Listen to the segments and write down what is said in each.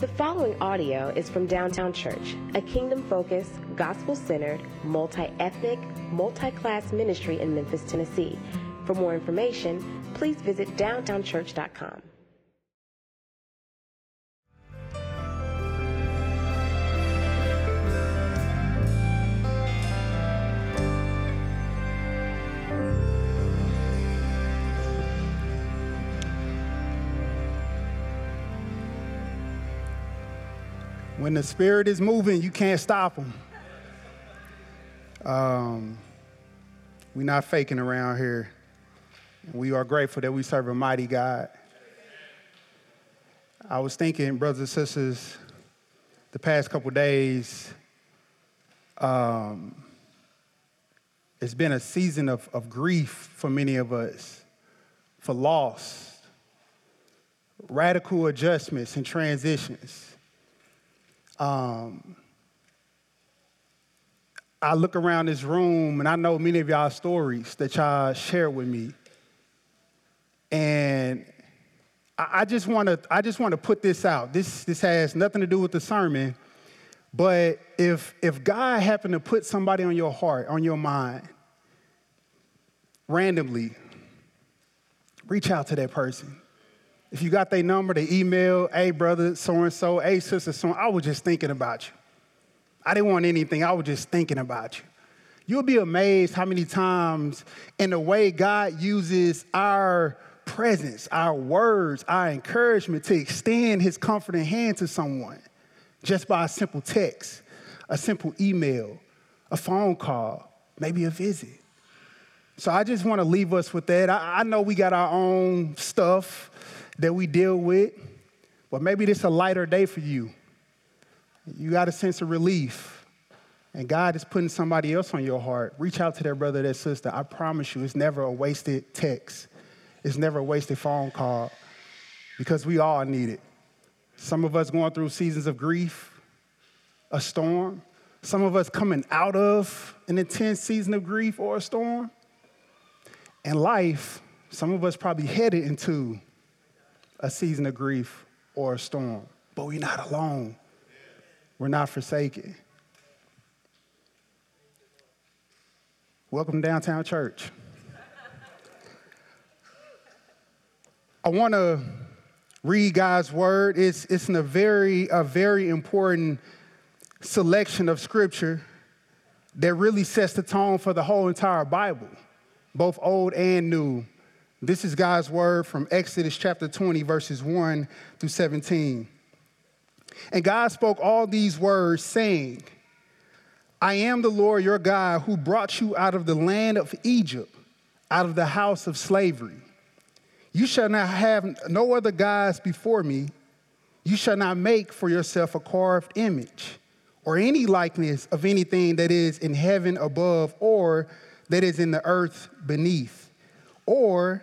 The following audio is from Downtown Church, a kingdom focused, gospel centered, multi ethnic, multi class ministry in Memphis, Tennessee. For more information, please visit downtownchurch.com. When the spirit is moving, you can't stop them. Um, we're not faking around here. We are grateful that we serve a mighty God. I was thinking, brothers and sisters, the past couple days, um, it's been a season of, of grief for many of us, for loss, radical adjustments and transitions. Um, I look around this room and I know many of y'all stories that y'all share with me. And I, just want to I just want to put this out. This this has nothing to do with the sermon, but if if God happened to put somebody on your heart, on your mind, randomly, reach out to that person. If you got their number, their email, hey, brother, so and so, hey, sister, so I was just thinking about you. I didn't want anything, I was just thinking about you. You'll be amazed how many times, in the way God uses our presence, our words, our encouragement to extend his comforting hand to someone just by a simple text, a simple email, a phone call, maybe a visit. So I just want to leave us with that. I, I know we got our own stuff that we deal with, but maybe this is a lighter day for you. You got a sense of relief, and God is putting somebody else on your heart. Reach out to that brother, that sister. I promise you, it's never a wasted text, it's never a wasted phone call, because we all need it. Some of us going through seasons of grief, a storm. Some of us coming out of an intense season of grief or a storm. And life, some of us probably headed into a season of grief or a storm, but we're not alone. We're not forsaken. Welcome to Downtown Church. I want to read God's word. It's, it's in a very, a very important selection of scripture that really sets the tone for the whole entire Bible, both Old and New. This is God's word from Exodus chapter 20, verses 1 through 17. And God spoke all these words, saying, I am the Lord your God who brought you out of the land of Egypt, out of the house of slavery. You shall not have no other gods before me. You shall not make for yourself a carved image or any likeness of anything that is in heaven above or that is in the earth beneath or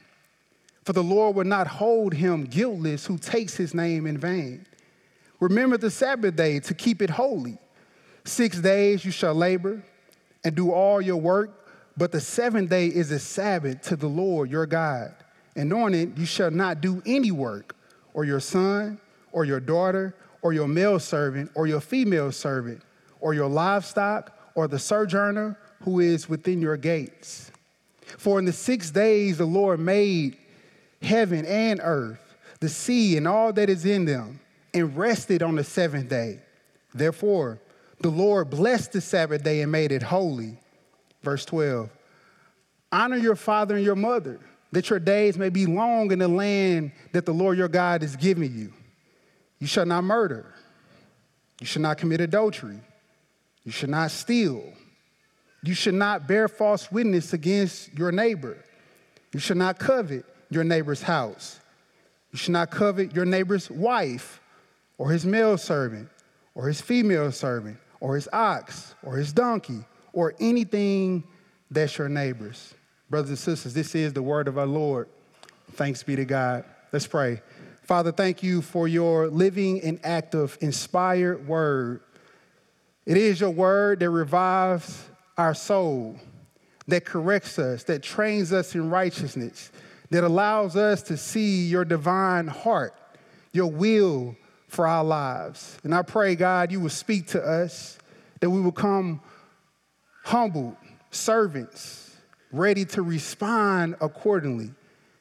for the Lord will not hold him guiltless who takes his name in vain. Remember the Sabbath day to keep it holy. Six days you shall labor and do all your work, but the seventh day is a Sabbath to the Lord your God. And on it you shall not do any work, or your son, or your daughter, or your male servant, or your female servant, or your livestock, or the sojourner who is within your gates. For in the six days the Lord made heaven and earth, the sea and all that is in them, and rested on the seventh day. Therefore, the Lord blessed the Sabbath day and made it holy. Verse 12 Honor your father and your mother, that your days may be long in the land that the Lord your God is giving you. You shall not murder. You shall not commit adultery. You shall not steal. You should not bear false witness against your neighbor. You shall not covet your neighbor's house. You should not covet your neighbor's wife or his male servant or his female servant, or his ox, or his donkey, or anything that's your neighbor's. Brothers and sisters, this is the word of our Lord. Thanks be to God. Let's pray. Father, thank you for your living and active, inspired word. It is your word that revives our soul, that corrects us, that trains us in righteousness, that allows us to see your divine heart, your will for our lives. And I pray, God, you will speak to us, that we will come humbled, servants, ready to respond accordingly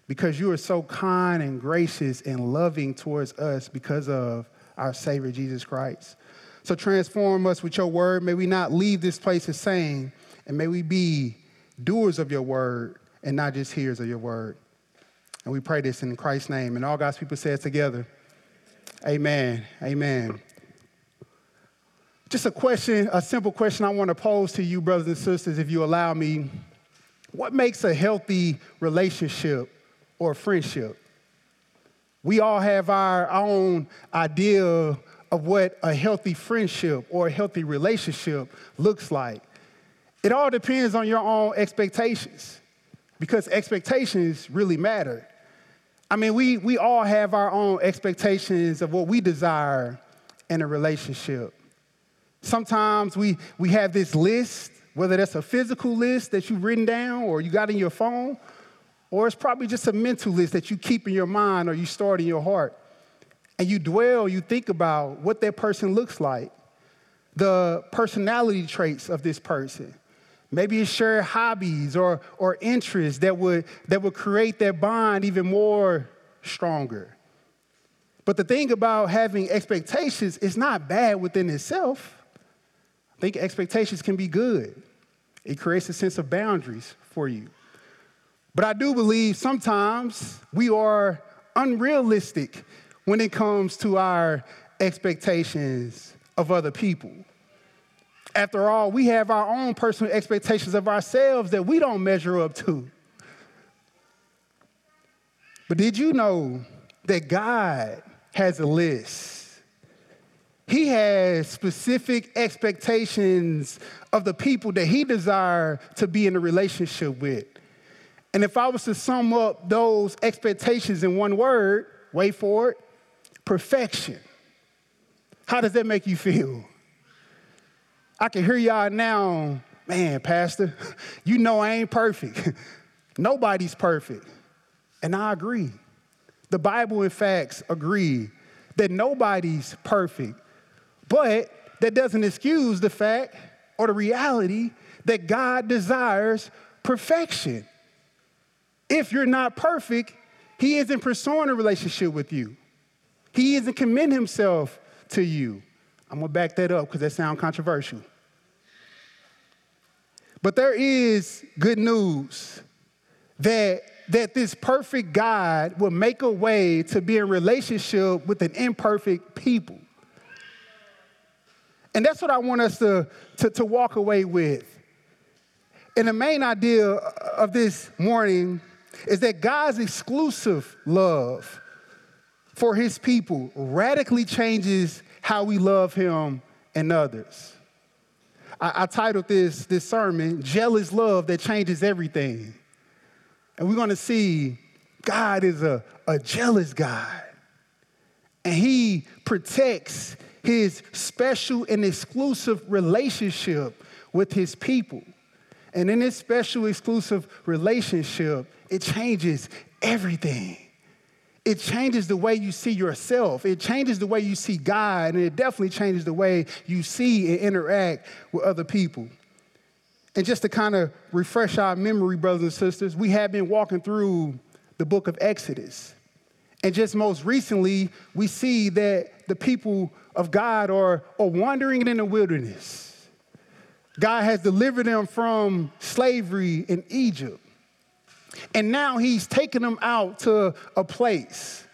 because you are so kind and gracious and loving towards us because of our Savior Jesus Christ. So transform us with your word. May we not leave this place the same, and may we be doers of your word and not just hearers of your word. And we pray this in Christ's name. And all God's people say it together. Amen. Amen. Just a question, a simple question I want to pose to you, brothers and sisters, if you allow me. What makes a healthy relationship or friendship? We all have our own idea of what a healthy friendship or a healthy relationship looks like. It all depends on your own expectations because expectations really matter. I mean, we, we all have our own expectations of what we desire in a relationship. Sometimes we, we have this list, whether that's a physical list that you've written down or you got in your phone, or it's probably just a mental list that you keep in your mind or you start in your heart. And you dwell, you think about what that person looks like, the personality traits of this person. Maybe it's shared hobbies or, or interests that would, that would create that bond even more stronger. But the thing about having expectations is not bad within itself. I think expectations can be good. It creates a sense of boundaries for you. But I do believe sometimes we are unrealistic when it comes to our expectations of other people. After all, we have our own personal expectations of ourselves that we don't measure up to. But did you know that God has a list? He has specific expectations of the people that he desires to be in a relationship with. And if I was to sum up those expectations in one word, wait for it perfection. How does that make you feel? I can hear y'all now, man, Pastor, you know I ain't perfect. Nobody's perfect. And I agree. The Bible, in fact, agree that nobody's perfect. But that doesn't excuse the fact or the reality that God desires perfection. If you're not perfect, He isn't pursuing a relationship with you. He isn't commend Himself to you. I'm gonna back that up because that sounds controversial. But there is good news that, that this perfect God will make a way to be in relationship with an imperfect people. And that's what I want us to, to, to walk away with. And the main idea of this morning is that God's exclusive love for his people radically changes how we love him and others. I, I titled this, this sermon, Jealous Love That Changes Everything. And we're gonna see God is a, a jealous God. And he protects his special and exclusive relationship with his people. And in this special, exclusive relationship, it changes everything. It changes the way you see yourself. It changes the way you see God, and it definitely changes the way you see and interact with other people. And just to kind of refresh our memory, brothers and sisters, we have been walking through the book of Exodus. And just most recently, we see that the people of God are, are wandering in the wilderness. God has delivered them from slavery in Egypt. And now he's taking them out to a place,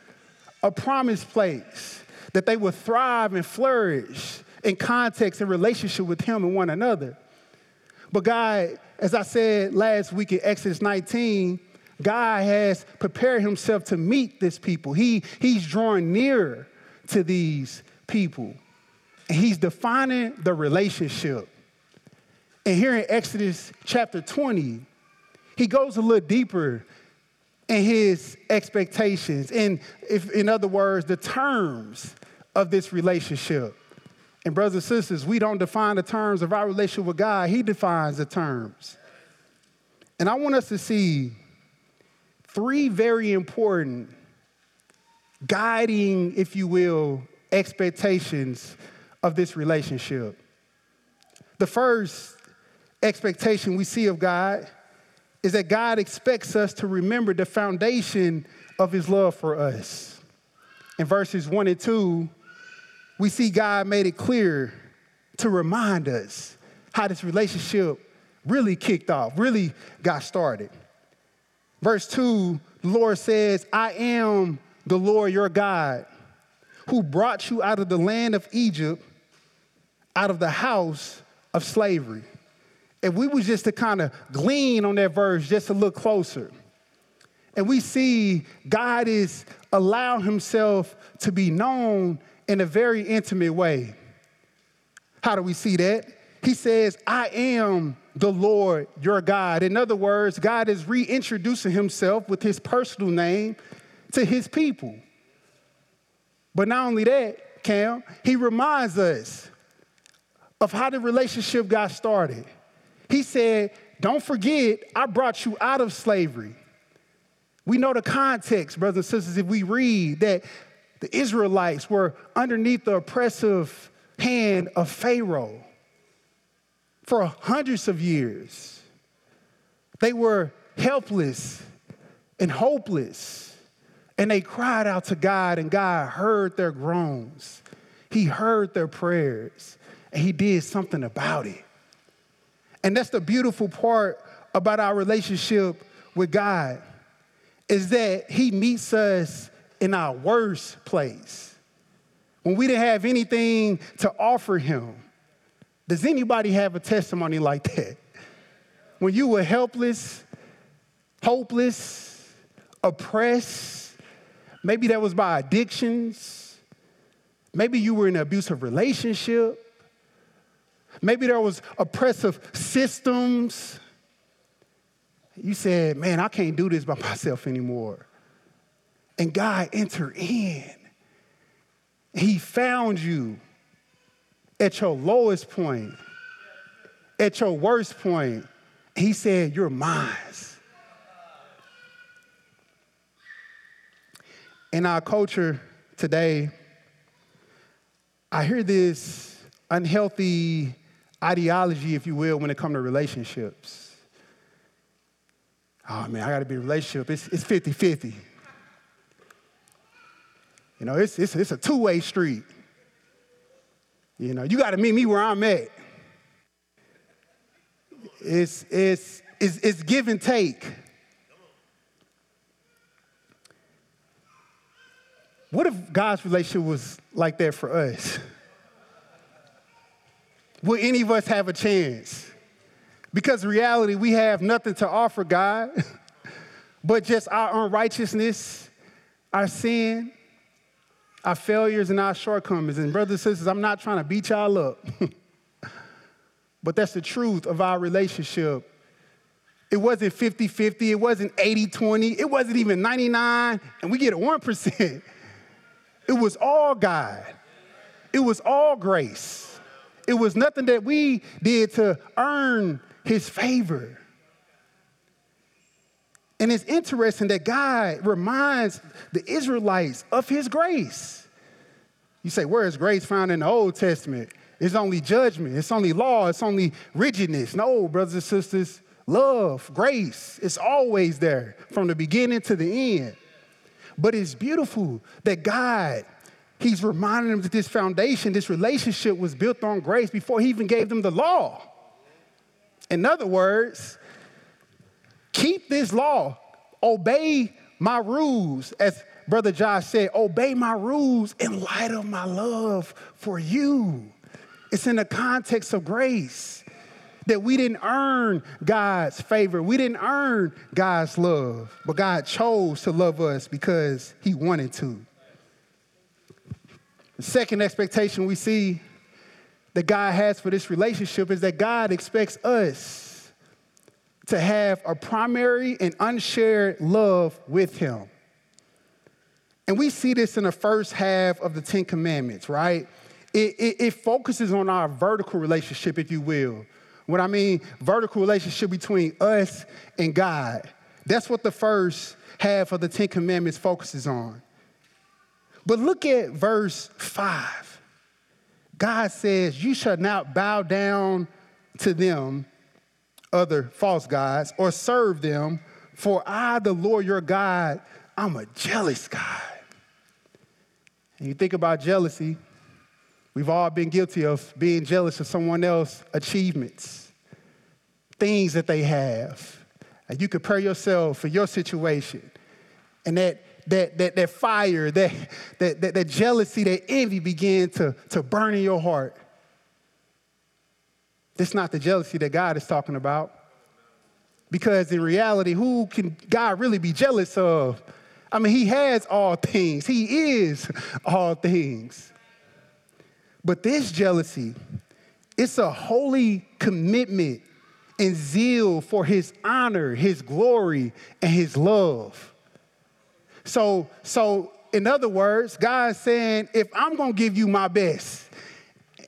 a promised place, that they will thrive and flourish in context and relationship with him and one another. But God, as I said last week in Exodus 19, God has prepared himself to meet this people. He, he's drawing nearer to these people. and he's defining the relationship. And here in Exodus chapter 20, he goes a little deeper in his expectations, and if, in other words, the terms of this relationship. And, brothers and sisters, we don't define the terms of our relationship with God, He defines the terms. And I want us to see three very important guiding, if you will, expectations of this relationship. The first expectation we see of God is that God expects us to remember the foundation of his love for us. In verses 1 and 2, we see God made it clear to remind us how this relationship really kicked off, really got started. Verse 2, the Lord says, I am the Lord your God who brought you out of the land of Egypt, out of the house of slavery. If we was just to kind of glean on that verse just a little closer, and we see God is allowing himself to be known in a very intimate way. How do we see that? He says, I am the Lord your God. In other words, God is reintroducing himself with his personal name to his people. But not only that, Cam, he reminds us of how the relationship got started. He said, Don't forget, I brought you out of slavery. We know the context, brothers and sisters, if we read that the Israelites were underneath the oppressive hand of Pharaoh for hundreds of years. They were helpless and hopeless, and they cried out to God, and God heard their groans. He heard their prayers, and He did something about it. And that's the beautiful part about our relationship with God is that He meets us in our worst place, when we didn't have anything to offer him. Does anybody have a testimony like that? When you were helpless, hopeless, oppressed, maybe that was by addictions, maybe you were in an abusive relationship, maybe there was oppressive systems. You said, man, I can't do this by myself anymore and God entered in. He found you at your lowest point, at your worst point. He said, You're mine. In our culture today, I hear this unhealthy ideology, if you will, when it comes to relationships. Oh man, I gotta be in a relationship. It's 50 50. You know, it's, it's, it's a two way street. You know, you got to meet me where I'm at. It's, it's, it's, it's give and take. What if God's relationship was like that for us? Will any of us have a chance? Because reality, we have nothing to offer God but just our unrighteousness, our sin, our failures and our shortcomings. And, brothers and sisters, I'm not trying to beat y'all up, but that's the truth of our relationship. It wasn't 50 50, it wasn't 80 20, it wasn't even 99, and we get a 1%. It was all God, it was all grace. It was nothing that we did to earn his favor. And it's interesting that God reminds the Israelites of his grace. You say, where is grace found in the Old Testament? It's only judgment, it's only law, it's only rigidness. No, brothers and sisters, love, grace, it's always there from the beginning to the end. But it's beautiful that God, He's reminding them that this foundation, this relationship was built on grace before He even gave them the law. In other words, Keep this law, obey my rules. As Brother Josh said, obey my rules in light of my love for you. It's in the context of grace that we didn't earn God's favor. We didn't earn God's love, but God chose to love us because He wanted to. The second expectation we see that God has for this relationship is that God expects us to have a primary and unshared love with Him. And we see this in the first half of the Ten Commandments, right? It, it, it, focuses on our vertical relationship, if you will. What I mean, vertical relationship between us and God. That's what the first half of the Ten Commandments focuses on. But look at verse 5. God says, You shall not bow down to them, other false gods, or serve them, for I, the Lord your God, I'm a jealous God. And you think about jealousy, we've all been guilty of being jealous of someone else's achievements, things that they have. And you compare yourself for your situation, and that that, that, that fire, that, that, that, that jealousy, that envy began to, to burn in your heart. This is not the jealousy that God is talking about. Because in reality, who can God really be jealous of? I mean, He has all things, He is all things. But this jealousy, it's a holy commitment and zeal for His honor, His glory, and His love. So, so in other words, God's saying, if I'm gonna give you my best,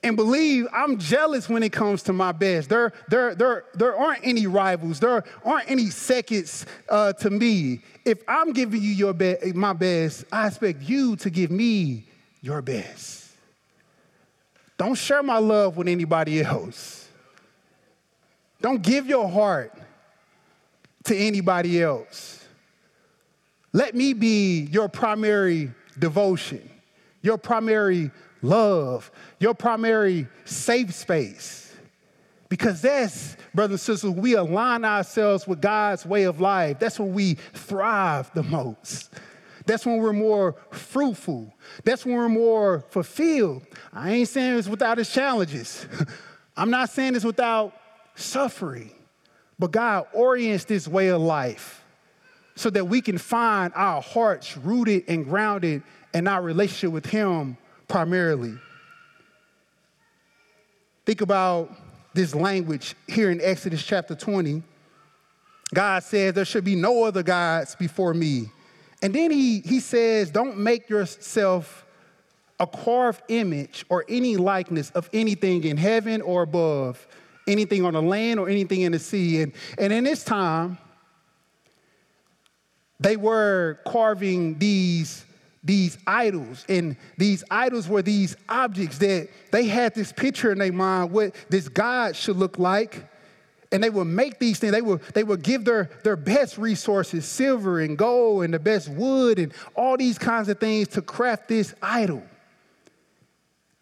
and believe I'm jealous when it comes to my best. There, there, there, there aren't any rivals. There aren't any seconds uh, to me. If I'm giving you your be- my best, I expect you to give me your best. Don't share my love with anybody else. Don't give your heart to anybody else. Let me be your primary devotion, your primary love, your primary safe space. Because that's, brothers and sisters, we align ourselves with God's way of life. That's when we thrive the most. That's when we're more fruitful. That's when we're more fulfilled. I ain't saying it's without its challenges. I'm not saying it's without suffering. But God orients this way of life so that we can find our hearts rooted and grounded in our relationship with Him primarily. Think about this language here in Exodus chapter 20. God says, There should be no other gods before me. And then he, he says, Don't make yourself a carved image or any likeness of anything in heaven or above, anything on the land or anything in the sea. And, and in this time, they were carving these, these idols, and these idols were these objects that they had this picture in their mind what this God should look like. And they would make these things, they would, they would give their, their best resources, silver and gold and the best wood and all these kinds of things to craft this idol.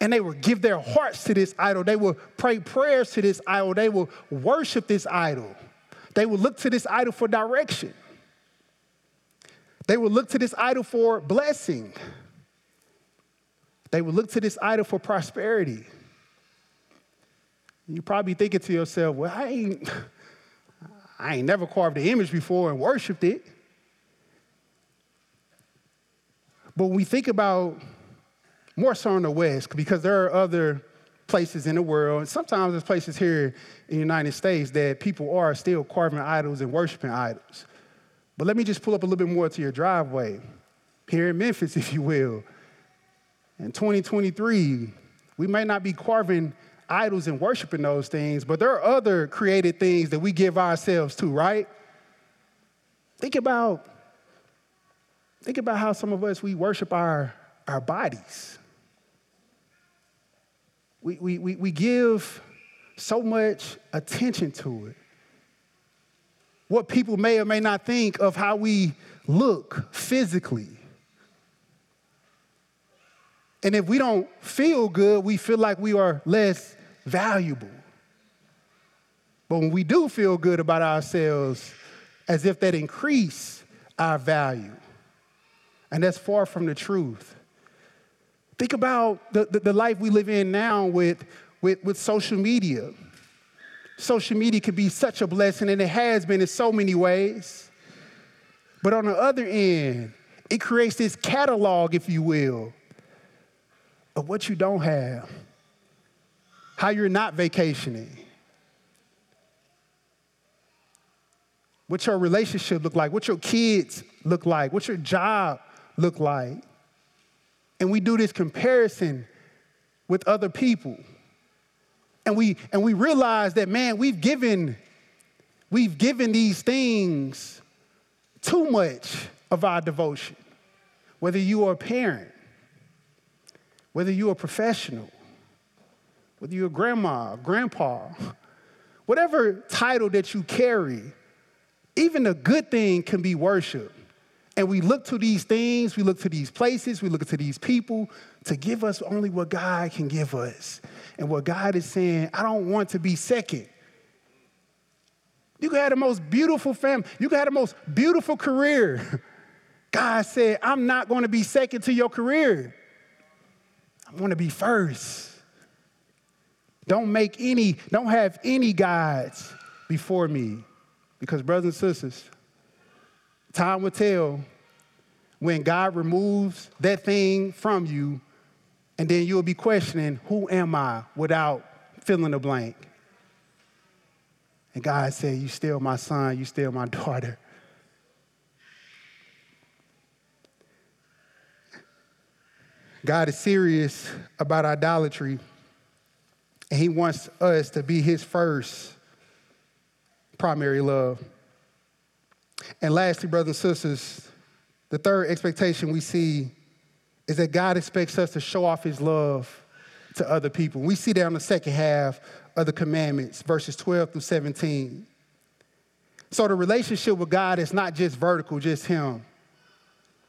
And they would give their hearts to this idol. They would pray prayers to this idol. They would worship this idol. They would look to this idol for direction. They would look to this idol for blessing. They would look to this idol for prosperity. You probably thinking to yourself, well, I ain't, I ain't never carved an image before and worshiped it. But when we think about more so in the West, because there are other places in the world, and sometimes there's places here in the United States that people are still carving idols and worshiping idols. But let me just pull up a little bit more to your driveway here in Memphis, if you will. In 2023, we might not be carving idols and worshiping those things, but there are other created things that we give ourselves to, right? Think about, think about how some of us we worship our, our bodies. We, we, we, we give so much attention to it what people may or may not think of how we look physically. And if we don't feel good, we feel like we are less valuable. But when we do feel good about ourselves, as if that increase our value. And that's far from the truth. Think about the, the, the life we live in now with, with, with social media social media can be such a blessing, and it has been in so many ways. But on the other end, it creates this catalog, if you will, of what you don't have, how you're not vacationing, what your relationship look like, what your kids look like, what your job look like. And we do this comparison with other people. And we and we realize that man, we've given we've given these things too much of our devotion. Whether you are a parent, whether you're a professional, whether you're a grandma, grandpa, whatever title that you carry, even a good thing can be worship. And we look to these things, we look to these places, we look to these people to give us only what God can give us. And what God is saying, I don't want to be second. You can have the most beautiful family, you can have the most beautiful career. God said, I'm not going to be second to your career. I want to be first. Don't make any, don't have any gods before me. Because, brothers and sisters, time will tell when God removes that thing from you, and then you'll be questioning, Who am I without filling the blank? And God said, You still my son, you still my daughter. God is serious about idolatry, and He wants us to be His first primary love. And lastly, brothers and sisters, the third expectation we see is that God expects us to show off His love to other people. We see that on the second half of the commandments, verses 12 through 17. So the relationship with God is not just vertical, just Him.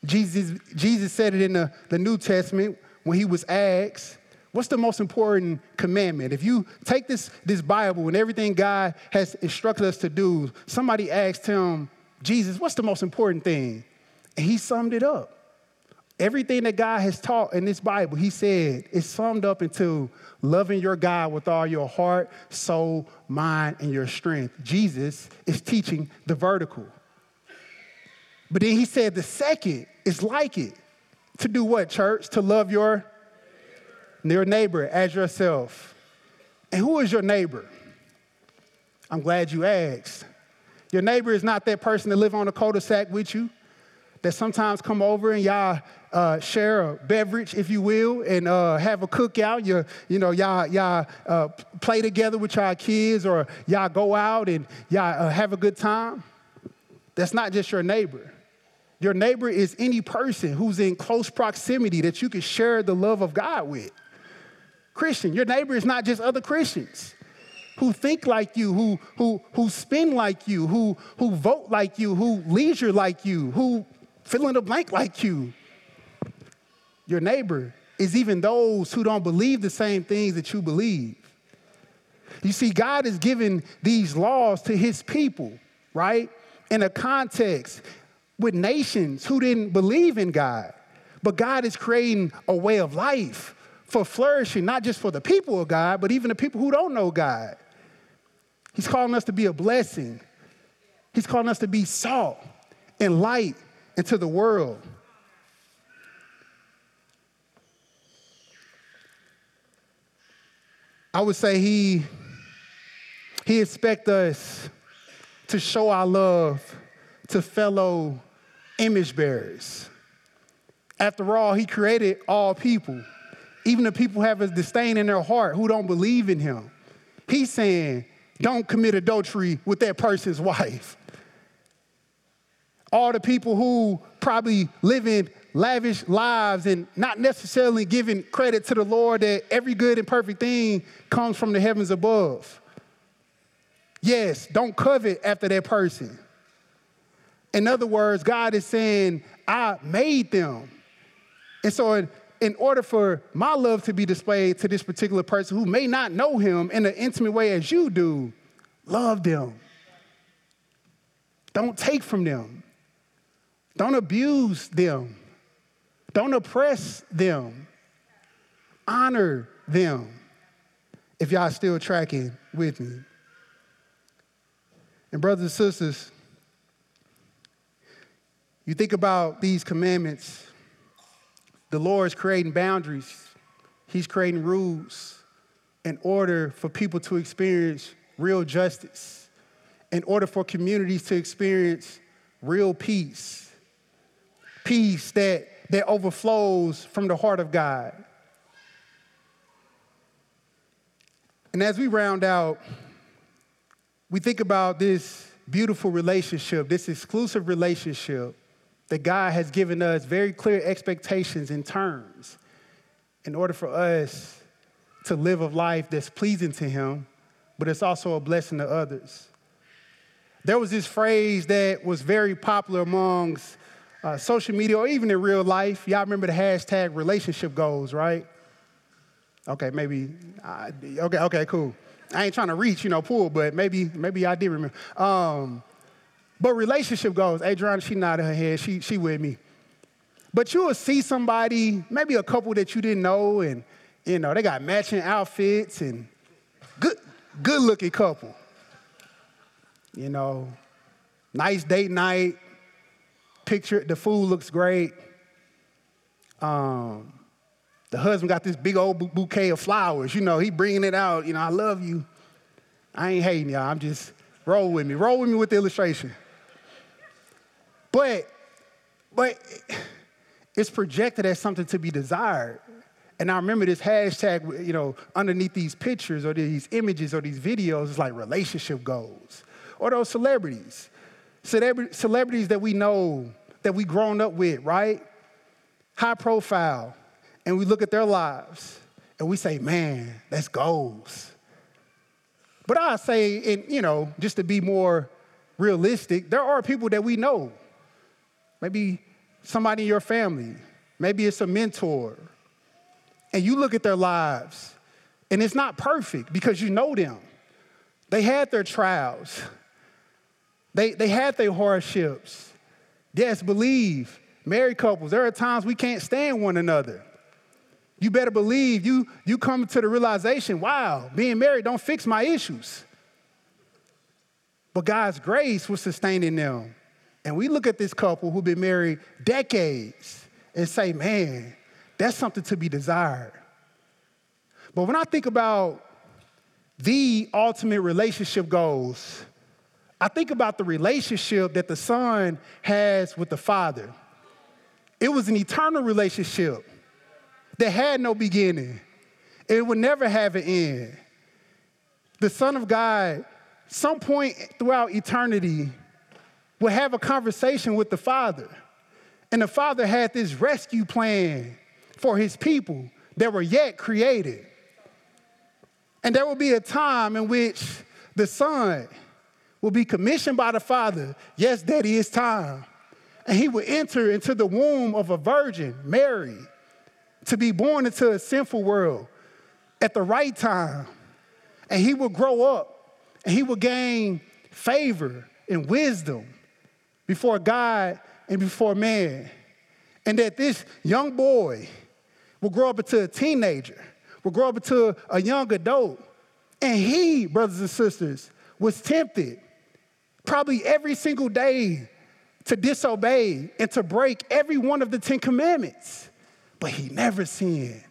Jesus, Jesus said it in the, the New Testament when he was asked, What's the most important commandment? If you take this, this Bible and everything God has instructed us to do, somebody asked him, Jesus, what's the most important thing? And he summed it up. Everything that God has taught in this Bible, he said, is summed up into loving your God with all your heart, soul, mind, and your strength. Jesus is teaching the vertical. But then he said the second is like it. To do what, church? To love your your neighbor as yourself. And who is your neighbor? I'm glad you asked. Your neighbor is not that person that live on a cul-de-sac with you, that sometimes come over and y'all uh, share a beverage, if you will, and uh, have a cookout. You, you know, y'all, y'all uh, play together with y'all kids, or y'all go out and y'all uh, have a good time. That's not just your neighbor. Your neighbor is any person who's in close proximity that you can share the love of God with. Christian. Your neighbor is not just other Christians who think like you, who, who, who spin like you, who, who vote like you, who leisure like you, who fill in the blank like you. Your neighbor is even those who don't believe the same things that you believe. You see, God is giving these laws to his people, right? In a context with nations who didn't believe in God. But God is creating a way of life for flourishing, not just for the people of God, but even the people who don't know God. He's calling us to be a blessing. He's calling us to be salt and light into the world. I would say he, he expects us to show our love to fellow image bearers. After all, he created all people. Even the people have a disdain in their heart who don't believe in him. He's saying, don't commit adultery with that person's wife. All the people who probably living lavish lives and not necessarily giving credit to the Lord that every good and perfect thing comes from the heavens above. Yes, don't covet after that person. In other words, God is saying, I made them. And so in order for my love to be displayed to this particular person who may not know him in an intimate way as you do, love them. Don't take from them. Don't abuse them. Don't oppress them. Honor them. If y'all still tracking with me. And, brothers and sisters, you think about these commandments the Lord is creating boundaries, He's creating rules in order for people to experience real justice, in order for communities to experience real peace, peace that, that overflows from the heart of God. And as we round out, we think about this beautiful relationship, this exclusive relationship that God has given us very clear expectations and terms in order for us to live a life that's pleasing to Him, but it's also a blessing to others. There was this phrase that was very popular amongst uh, social media or even in real life. Y'all remember the hashtag relationship goals, right? Okay, maybe. Okay, okay, cool. I ain't trying to reach, you know, pull, but maybe, maybe I did remember. Um, but relationship goals. Adriana, she nodded her head. She, she with me. But you will see somebody, maybe a couple that you didn't know, and you know they got matching outfits and good, good looking couple. You know, nice date night. Picture the food looks great. Um, the husband got this big old bouquet of flowers. You know, he bringing it out. You know, I love you. I ain't hating y'all. I'm just roll with me. Roll with me with the illustration. But, but it's projected as something to be desired. And I remember this hashtag, you know, underneath these pictures or these images or these videos, it's like relationship goals. Or those celebrities. celebrities that we know, that we grown up with, right? High profile. And we look at their lives and we say, man, that's goals. But I say, and you know, just to be more realistic, there are people that we know maybe somebody in your family, maybe it's a mentor, and you look at their lives, and it's not perfect because you know them. They had their trials, they, they had their hardships. Yes, believe, married couples, there are times we can't stand one another. You better believe you, you come to the realization, wow, being married don't fix my issues. But God's grace was sustaining them. And we look at this couple who've been married decades and say, man, that's something to be desired. But when I think about the ultimate relationship goals, I think about the relationship that the son has with the father. It was an eternal relationship that had no beginning, it would never have an end. The Son of God, some point throughout eternity, would have a conversation with the Father. And the Father had this rescue plan for his people that were yet created. And there will be a time in which the Son will be commissioned by the Father. Yes, Daddy, it's time. And he will enter into the womb of a virgin, Mary, to be born into a sinful world at the right time. And he will grow up and he will gain favor and wisdom before God and before man. And that this young boy will grow up into a teenager, will grow up into a young adult. And he, brothers and sisters, was tempted probably every single day to disobey and to break every one of the Ten Commandments. But he never sinned.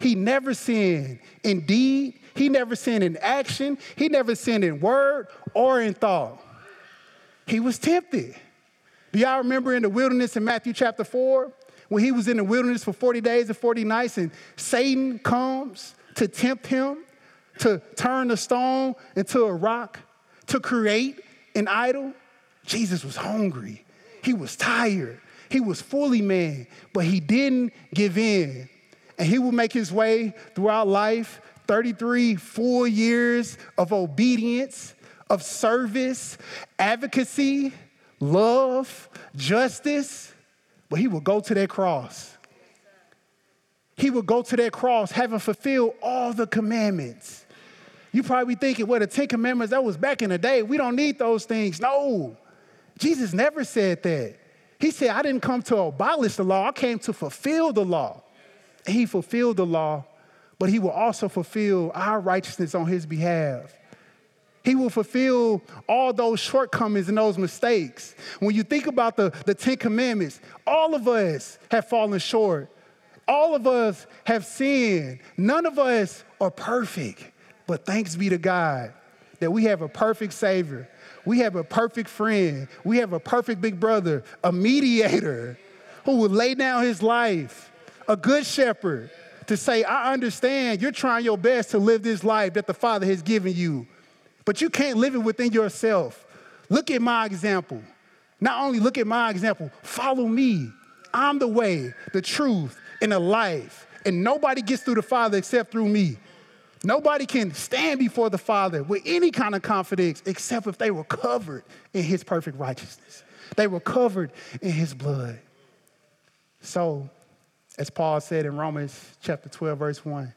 He never sinned in deed, he never sinned in action, he never sinned in word or in thought. He was tempted. Do y'all remember in the wilderness in Matthew chapter 4? When he was in the wilderness for 40 days and 40 nights, and Satan comes to tempt him to turn the stone into a rock, to create an idol. Jesus was hungry. He was tired. He was fully man, but he didn't give in. And he would make his way throughout life 33 full years of obedience, of service, advocacy, love, justice, but he would go to that cross. He would go to that cross having fulfilled all the commandments. You probably thinking, well, the Ten Commandments, that was back in the day. We don't need those things. No, Jesus never said that. He said, I didn't come to abolish the law, I came to fulfill the law. And he fulfilled the law, but he will also fulfill our righteousness on his behalf. He will fulfill all those shortcomings and those mistakes. When you think about the, the Ten Commandments, all of us have fallen short All of us have sinned. None of us are perfect. But thanks be to God that we have a perfect Savior. We have a perfect friend. We have a perfect big brother, a mediator who will lay down his life, a good shepherd to say, I understand you're trying your best to live this life that the Father has given you, but you can't live it within yourself. Look at my example. Not only look at my example, follow me. I'm the way, the truth, and the life. And nobody gets through the Father except through me. Nobody can stand before the Father with any kind of confidence except if they were covered in His perfect righteousness. They were covered in His blood. So, as Paul said in Romans chapter 12, verse 1,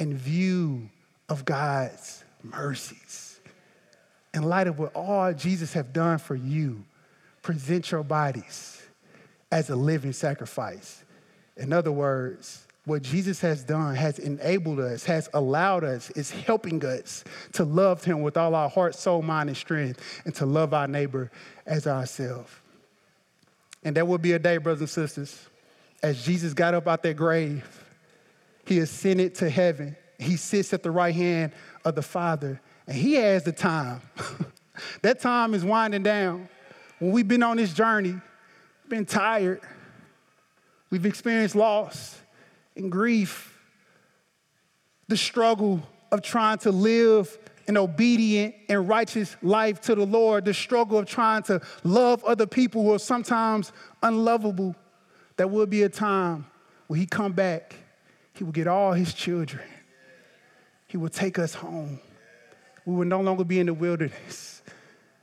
in view of God's mercies, in light of what all Jesus have done for you, present your bodies as a living sacrifice. In other words, what Jesus has done has enabled us, has allowed us, is helping us to love Him with all our heart, soul, mind, and strength, and to love our neighbor as ourselves. And there will be a day, brothers and sisters, as Jesus got up out that grave, He ascended to heaven. He sits at the right hand of the Father, and He has the time. that time is winding down. When we've been on this journey, been tired, we've experienced loss and grief, the struggle of trying to live an obedient and righteous life to the Lord, the struggle of trying to love other people who are sometimes unlovable. There will be a time when he come back, he will get all his children. He will take us home. We will no longer be in the wilderness.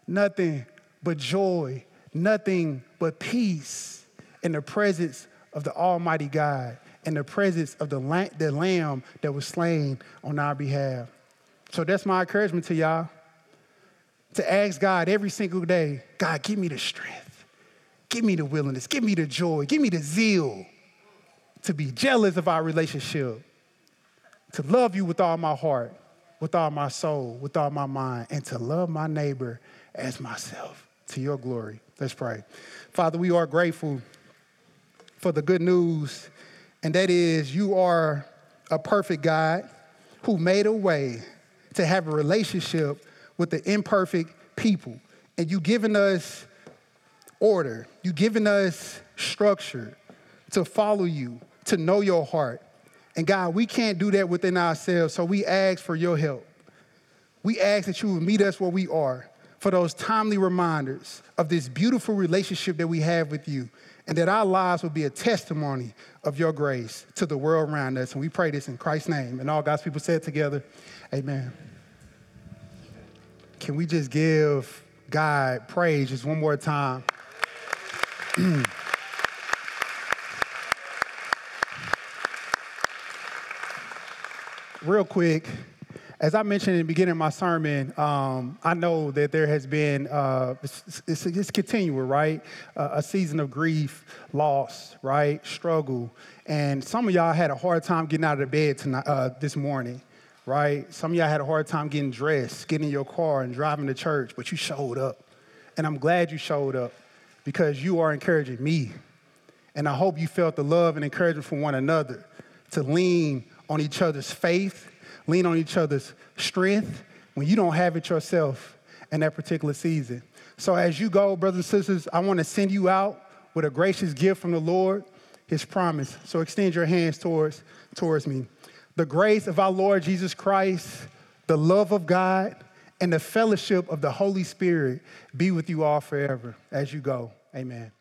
Nothing but joy, nothing but peace in the presence of the Almighty God in the presence of the, lamb, the lamb that was slain on our behalf. So that's my encouragement to y'all to ask God every single day God, give me the strength, give me the willingness, give me the joy, give me the zeal to be jealous of our relationship, to love you with all my heart, with all my soul, with all my mind, and to love my neighbor as myself to your glory. Let's pray. Father, we are grateful for the good news and that is you are a perfect God who made a way to have a relationship with the imperfect people. And you given us order, you given us structure to follow you, to know your heart. And God, we can't do that within ourselves, so we ask for your help. We ask that you would meet us where we are for those timely reminders of this beautiful relationship that we have with you and that our lives will be a testimony of your grace to the world around us. And we pray this in Christ's name. And all God's people said together, Amen. Can we just give God praise just one more time? Real quick, as I mentioned in the beginning of my sermon, um, I know that there has been, uh, it's, it's, it's, continual, right? Uh, a season of grief, loss, right? Struggle. And some of y'all had a hard time getting out of bed tonight, uh, this morning, right? Some of y'all had a hard time getting dressed, getting in your car and driving to church, but you showed up. And I'm glad you showed up because you are encouraging me. And I hope you felt the love and encouragement from one another to lean on each other's faith lean on each other's strength when you don't have it yourself in that particular season. So as you go, brothers and sisters, I want to send you out with a gracious gift from the Lord, his promise. So extend your hands towards, towards me. The grace of our Lord Jesus Christ, the love of God, and the fellowship of the Holy Spirit be with you all forever as you go. Amen.